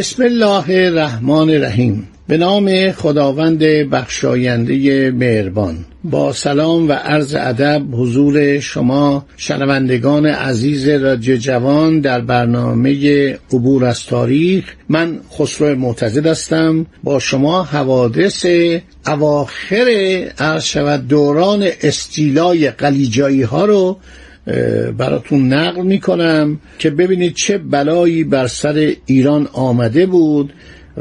بسم الله الرحمن الرحیم. به نام خداوند بخشاینده مهربان. با سلام و عرض ادب حضور شما شنوندگان عزیز رادیو جوان در برنامه عبور از تاریخ. من خسرو معتزد هستم. با شما حوادث اواخر عرض شود دوران استیلای قلیجایی ها رو براتون نقل می‌کنم که ببینید چه بلایی بر سر ایران آمده بود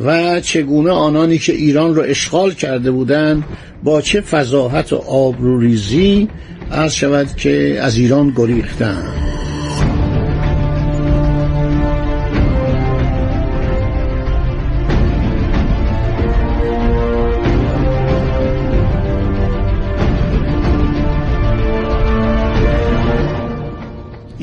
و چگونه آنانی که ایران را اشغال کرده بودند با چه فضاحت و آبروریزی عرض شود که از ایران گریختند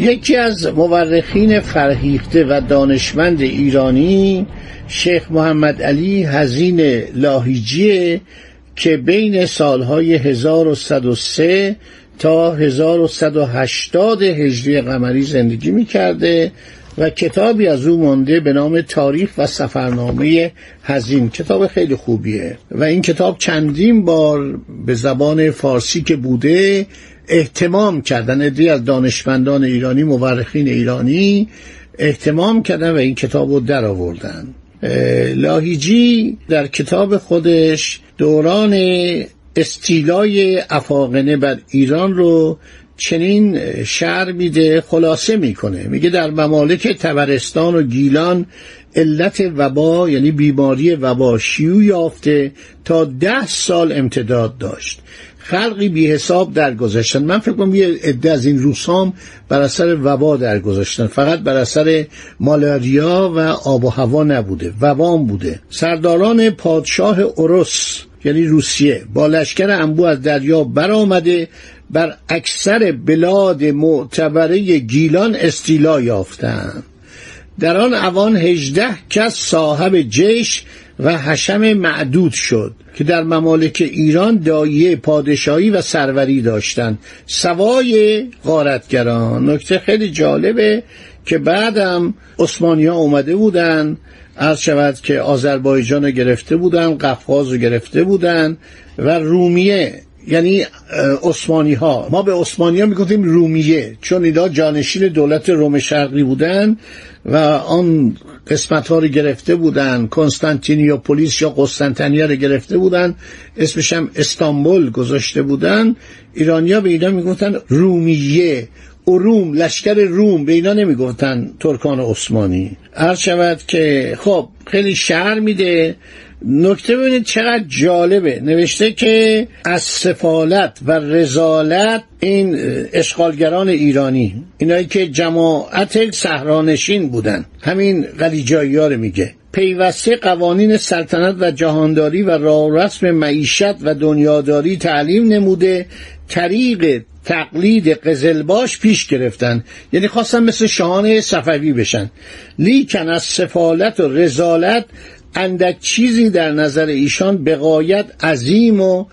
یکی از مورخین فرهیخته و دانشمند ایرانی شیخ محمد علی حزین لاهیجیه که بین سالهای 1103 تا 1180 هجری قمری زندگی می کرده و کتابی از او مانده به نام تاریخ و سفرنامه هزین کتاب خیلی خوبیه و این کتاب چندین بار به زبان فارسی که بوده احتمام کردن ادی از دانشمندان ایرانی مورخین ایرانی احتمام کردن و این کتاب رو در آوردن. لاهیجی در کتاب خودش دوران استیلای افاقنه بر ایران رو چنین شعر میده خلاصه می‌کنه. میگه در ممالک تبرستان و گیلان علت وبا یعنی بیماری وبا شیوع یافته تا ده سال امتداد داشت. خلقی بی حساب درگذشتن من فکر کنم یه عده از این روسام بر اثر وبا درگذشتن فقط بر اثر مالاریا و آب و هوا نبوده. وبام بوده. سرداران پادشاه اوروس یعنی روسیه با لشکر انبو از دریا برآمده بر اکثر بلاد معتبره گیلان استیلا یافتند. در آن اوان هجده کس صاحب جیش و حشم معدود شد که در ممالک ایران دایه پادشاهی و سروری داشتند. سوای غارتگران. نکته خیلی جالبه که بعدم عثمانی ها اومده بودن. عرض شود که آذربایجان رو گرفته بودن قفقاز رو گرفته بودن و رومیه یعنی عثمانی ها ما به عثمانی ها می‌گفتیم رومیه چون اینا جانشین دولت روم شرقی بودن و آن قسمت ها رو گرفته بودن کنستانتینیوپولیس یا قسطنطنیه رو گرفته بودن اسمش هم استانبول گذاشته بودن. ایرانیا به اینا می‌گفتن رومیه اروم لشکر روم به اینا نمی‌گفتن ترکان عثمانی. عرض شود که خب خیلی شهر میده. نکته ببینید چقدر جالبه. نوشته که از سفالت و رزالت این اشغالگران ایرانی اینایی که جماعت صحرانشین بودن. همین قلیجایی ها رو میگه. پیوسته قوانین سلطنت و جهانداری و راه رسم معیشت و دنیاداری تعلیم نموده. طریق تقلید قزلباش پیش گرفتن. یعنی خواستن مثل شاهان صفوی بشن. لیکن از سفالت و رزالت اندک چیزی در نظر ایشان بقایت عظیم و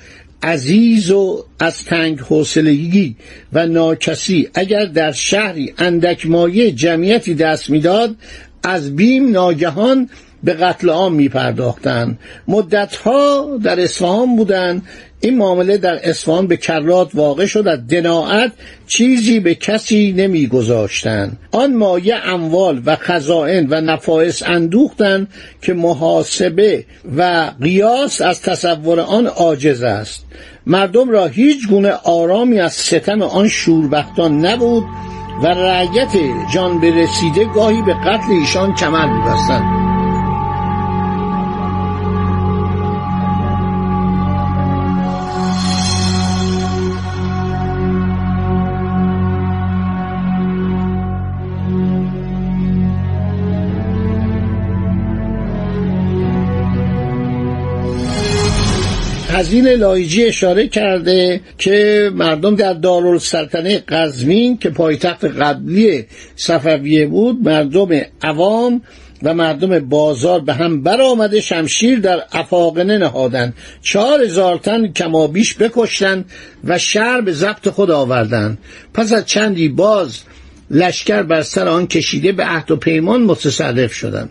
عزیز و از تنگ حوصلگی و ناکسی. اگر در شهری اندک مایه جمعیتی دست می‌داد از بیم ناگهان به قتل عام می پرداختن مدتها در اصفهان بودن. این معامله در اصفهان به کرات واقع شد از دناعت چیزی به کسی نمی گذاشتن. آن مایه اموال و خزائن و نفایس اندوختن که محاسبه و قیاس از تصور آن عاجز است. مردم را هیچ گونه آرامی از ستم آن شوربختان نبود و رعیت جان برسیده گاهی به قتل ایشان کمر میبستند. هزین لایجی اشاره کرده که مردم در دارالسلطنه قزوین که پایتخت قبلی صفویه بود مردم عوام و مردم بازار به هم برآمده شمشیر در افاقنه نهادند چهار هزار تن کمابیش بکشتند و شهر به ضبط خود آوردند پس از چندی باز لشکر بر سر آن کشیده به عهد و پیمان متصرف شدند.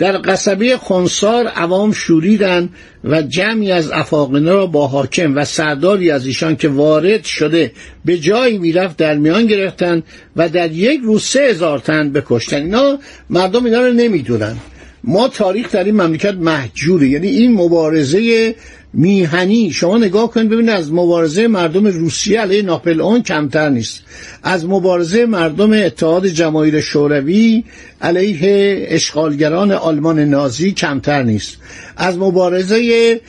در قصبه خونسار عوام شوریدند و جمعی از افاقنه را با حاکم و سرداری از ایشان که وارد شده به جایی می‌رفت در میان گرفتند و در یک روز سه هزار تن بکشتن اینا مردم اینا رو نمی‌دونن. ما تاریخ در این مملکت محجوره. یعنی این مبارزه میهنی شما نگاه کنید ببینید از مبارزه مردم روسیه علیه ناپلئون کمتر نیست. از مبارزه مردم اتحاد جماهیر شوروی علیه اشغالگران آلمان نازی کمتر نیست. از مبارزه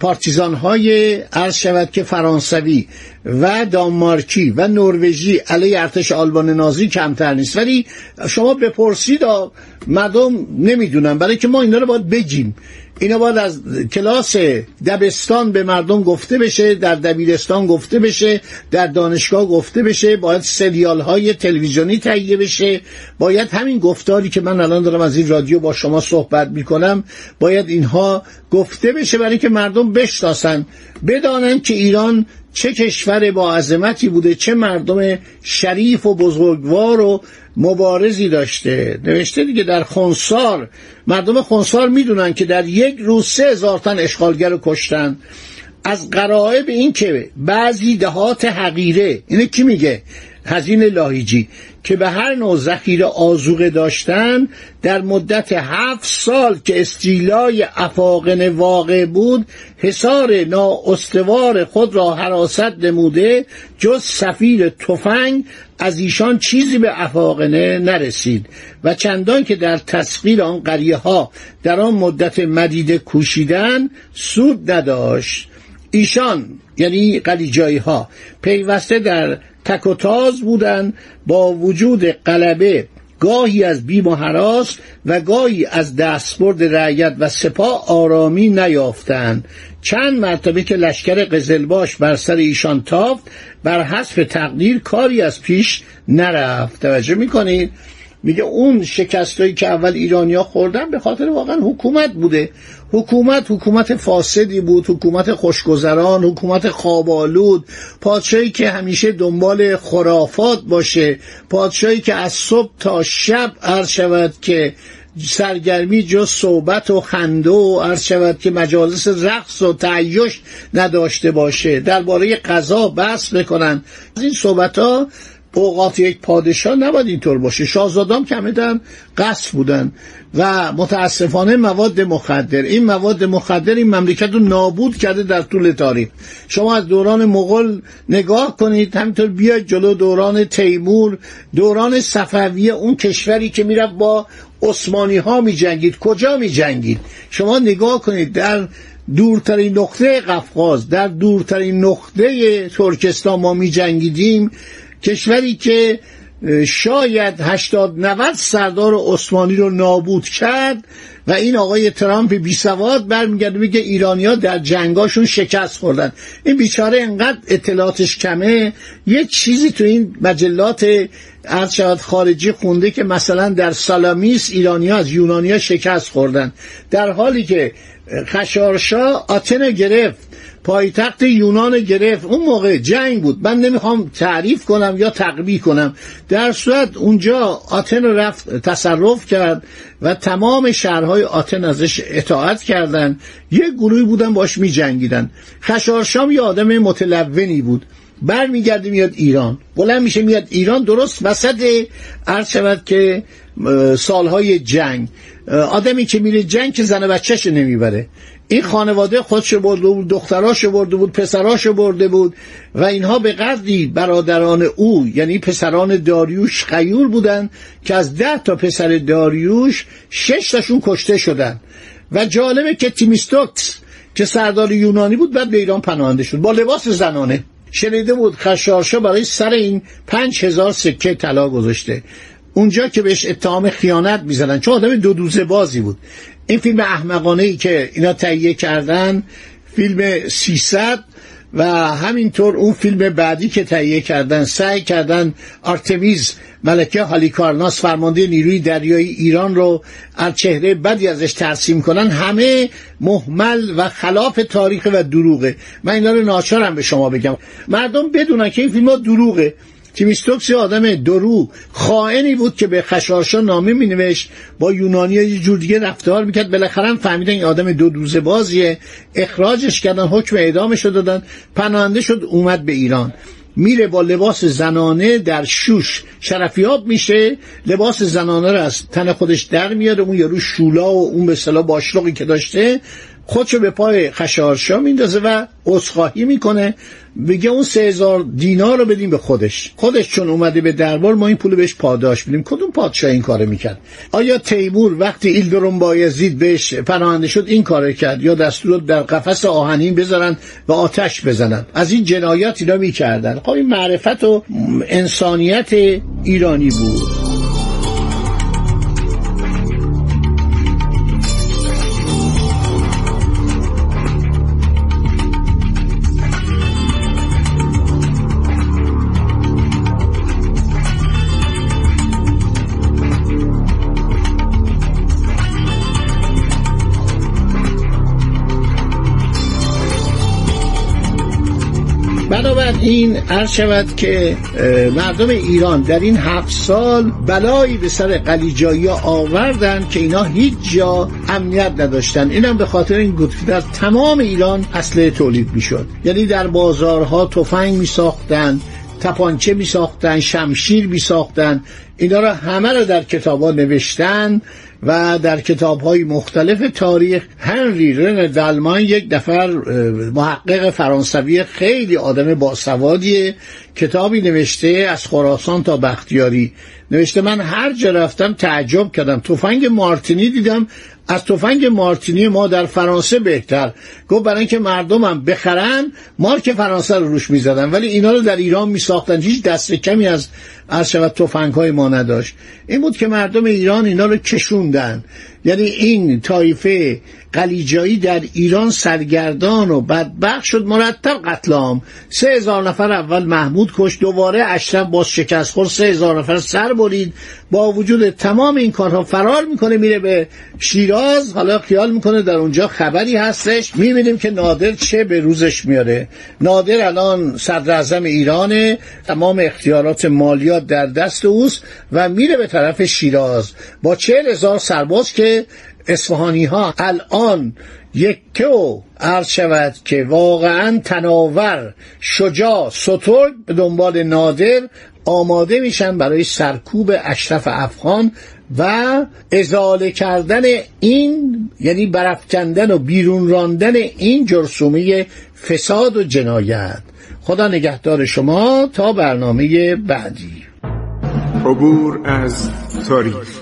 پارتیزان های عرض شود که فرانسوی و دانمارکی و نروژی علیه ارتش آلمان نازی کمتر نیست. ولی شما بپرسید مردم نمی‌دونن. برای که ما اینا رو باید بگیم. اینا باید از کلاس دبستان به مردم گفته بشه در دبیرستان گفته بشه در دانشگاه گفته بشه باید سریال های تلویزیونی تهیه بشه. باید همین گفتاری که من الان دارم از این رادیو با شما صحبت می‌کنم باید اینها گفته بشه برای که مردم بشناسن بدانن که ایران چه کشور با عظمتی بوده چه مردم شریف و بزرگوار و مبارزی داشته. نوشته دیگه در خونسار مردم خونسار می‌دونن که در یک روز سه هزار تن اشغالگر رو کشتن. از قرائب این که بعضی دهات حقیره اینه کی میگه؟ هزین لاهیجی. که به هر نوع ذخیره آزوقه داشتن در مدت هفت سال که استیلای افاقن واقع بود حصار نااستوار خود را حراست نموده جز سفیر تفنگ از ایشان چیزی به افاقنه نرسید و چندان که در تسخیر آن قریه ها در آن مدت مدیده کوشیدن سود نداشت. ایشان یعنی قلیجایی ها پیوسته در تک و تاز بودند با وجود قلبه گاهی از بیم و حراس و گاهی از دستبرد رعیت و سپاه آرامی نیافتند. چند مرتبه که لشکر قزلباش بر سر ایشان تافت بر حسب تقدیر کاری از پیش نرفت. توجه می‌کنید؟ میگه اون شکستایی که اول ایرانیا خوردن به خاطر واقعا حکومت بوده. حکومت حکومت فاسدی بود حکومت خوشگذران حکومت خوابالود پادشاهی که همیشه دنبال خرافات باشه پادشاهی که از صبح تا شب عرض شود که سرگرمی جز صحبت و خنده و عرض شود که مجالس رقص و تعیش نداشته باشه. درباره قضا بحث بکنن از این صحبت ها اوقات یک پادشاه نباید اینطور باشه. شاهزادام کمیدن قصد بودن و متاسفانه مواد مخدر. این مواد مخدر این مملکت رو نابود کرده در طول تاریخ. شما از دوران مغل نگاه کنید همینطور بیاید جلو دوران تیمور دوران صفویه اون کشوری که می‌رفت با عثمانی ها می جنگید کجا می جنگید شما نگاه کنید در دورترین نقطه قفقاز در دورترین نقطه ترکستان ما می جنگیدیم کشوری که شاید 80 90 سردار عثمانی رو نابود کرد و این آقای ترامپ بی سواد برمیگرده میگه ایرانیا در جنگاشون شکست خوردن. این بیچاره انقدر اطلاعاتش کمه. یه چیزی تو این مجلات از خارجی خونده که مثلا در سالامیس ایرانیا از یونانیا شکست خوردن. در حالی که خشارشا آتن گرفت. پایتخت یونان گرفت. اون موقع جنگ بود. من نمی‌خوام تعریف کنم یا تقبیه کنم. در صورت اونجا آتن رفت تصرف کرد و تمام شهرهای آتن ازش اطاعت کردند یک گروهی بودن باش می جنگیدن خشارشام یه آدم متلونی بود. برمیگرده میاد ایران. بلند میشه میاد ایران. درست وسط عرض شود که سالهای جنگ. آدمی که میره جنگ که زن بچهش نمی‌بره. این خانواده خودش برده بود دختراش برده بود پسراش برده بود و اینها به قدری برادران او یعنی پسران داریوش خیور بودن که از ده تا پسر داریوش شش تاشون کشته شدن. و جالبه که تیمیستوکس که سردار یونانی بود بعد به ایران پناهنده شد. با لباس زنانه. شنیده بود خشارشا برای سر این پنج هزار سکه طلا گذاشته. اونجا که بهش اتهام خیانت می‌زنن چون آدم دو دوزه بازی بود. این فیلم احمقانه ای که اینا تهیه کردن فیلم 300 و همینطور اون فیلم بعدی که تهیه کردن سعی کردن آرتمیز ملکه هالیکارناس فرمانده نیروی دریایی ایران رو از چهره بدی ازش ترسیم کنن همه محمل و خلاف تاریخ و دروغه. من اینا رو ناچارم به شما بگم. مردم بدونن که این فیلم ها دروغه. تیمیستوکس یه آدم درو خائنی بود که به خشارشا نامه می نوشت با یونانی یه جور دیگه رفتار می‌کرد. بالاخره هم فهمیدن این آدم دو دوزه بازیه. اخراجش کردن حکم اعدامش رو دادن. پناهنده شد اومد به ایران. میره با لباس زنانه در شوش. شرفیاب میشه لباس زنانه رو از تن خودش در میاره. اون یارو شولا و اون به صلاح باشلقی که داشته خودشو به پای خشارشا میندازه و عذرخواهی می‌کنه. میگه اون سه هزار دینار رو بدیم به خودش. خودش چون اومده به دربار ما این پول بهش پاداش بدیم کدوم پادشاه این کارو می‌کرد؟ آیا تیمور وقتی ایلدرون بایزید بهش پناهنده شد این کارو کرد؟ یا دستور در قفس آهنین بذارن و آتش بزنن؟ از این جنایات اینا می‌کردن. خب این معرفت و انسانیت ایرانی بود. این عرض شود که مردم ایران در این هفت سال بلایی به سر قلیجایی آوردن که اینا هیچ جا امنیت نداشتن. اینم به خاطر این بود که در تمام ایران اصله تولید می‌شد. یعنی در بازارها تفنگ می ساختن تپانچه می ساختن شمشیر می ساختن اینا را همه را در کتابا نوشتن. و در کتاب های مختلف تاریخ هنری رن دلمان یک نفر محقق فرانسوی خیلی آدم باسوادیه کتابی نوشته از خراسان تا بختیاری. نوشته من هر جا رفتم تعجب کردم. تفنگ مارتینی دیدم از تفنگ مارتینی ما در فرانسه بهتر. گفت برای اینکه مردمم بخرن مارک فرانسه رو روش می‌زدن. ولی اینا رو در ایران میساختن. هیچ دست کمی از از شود تفنگ های ما نداشت. این بود که مردم ایران اینا رو کشوندن. یعنی این طایفه قلیجایی در ایران سرگردان و بدبخت شد مرتب قتل عام. سه هزار نفر اول محمود کش دوباره اشرف باز شکست خورد. سه هزار نفر سر برید. با وجود تمام این کارها فرار می‌کنه میره به شیراز. حالا خیال می‌کنه در اونجا خبری هستش. می‌بینیم که نادر چه به روزش میاره. نادر الان صدر ایرانه. تمام اختیارات مالیات در دست اوست و میره به طرف شیراز. با چهل هزار سرباز که اصفهانی ها الان یکه و عرض شود که واقعا تناور شجاع سترگ به دنبال نادر آماده میشن برای سرکوب اشرف افغان و ازاله کردن این یعنی برافکندن و بیرون راندن این جرسومه فساد و جنایت. خدا نگهدار شما تا برنامه بعدی. عبور از تاریخ.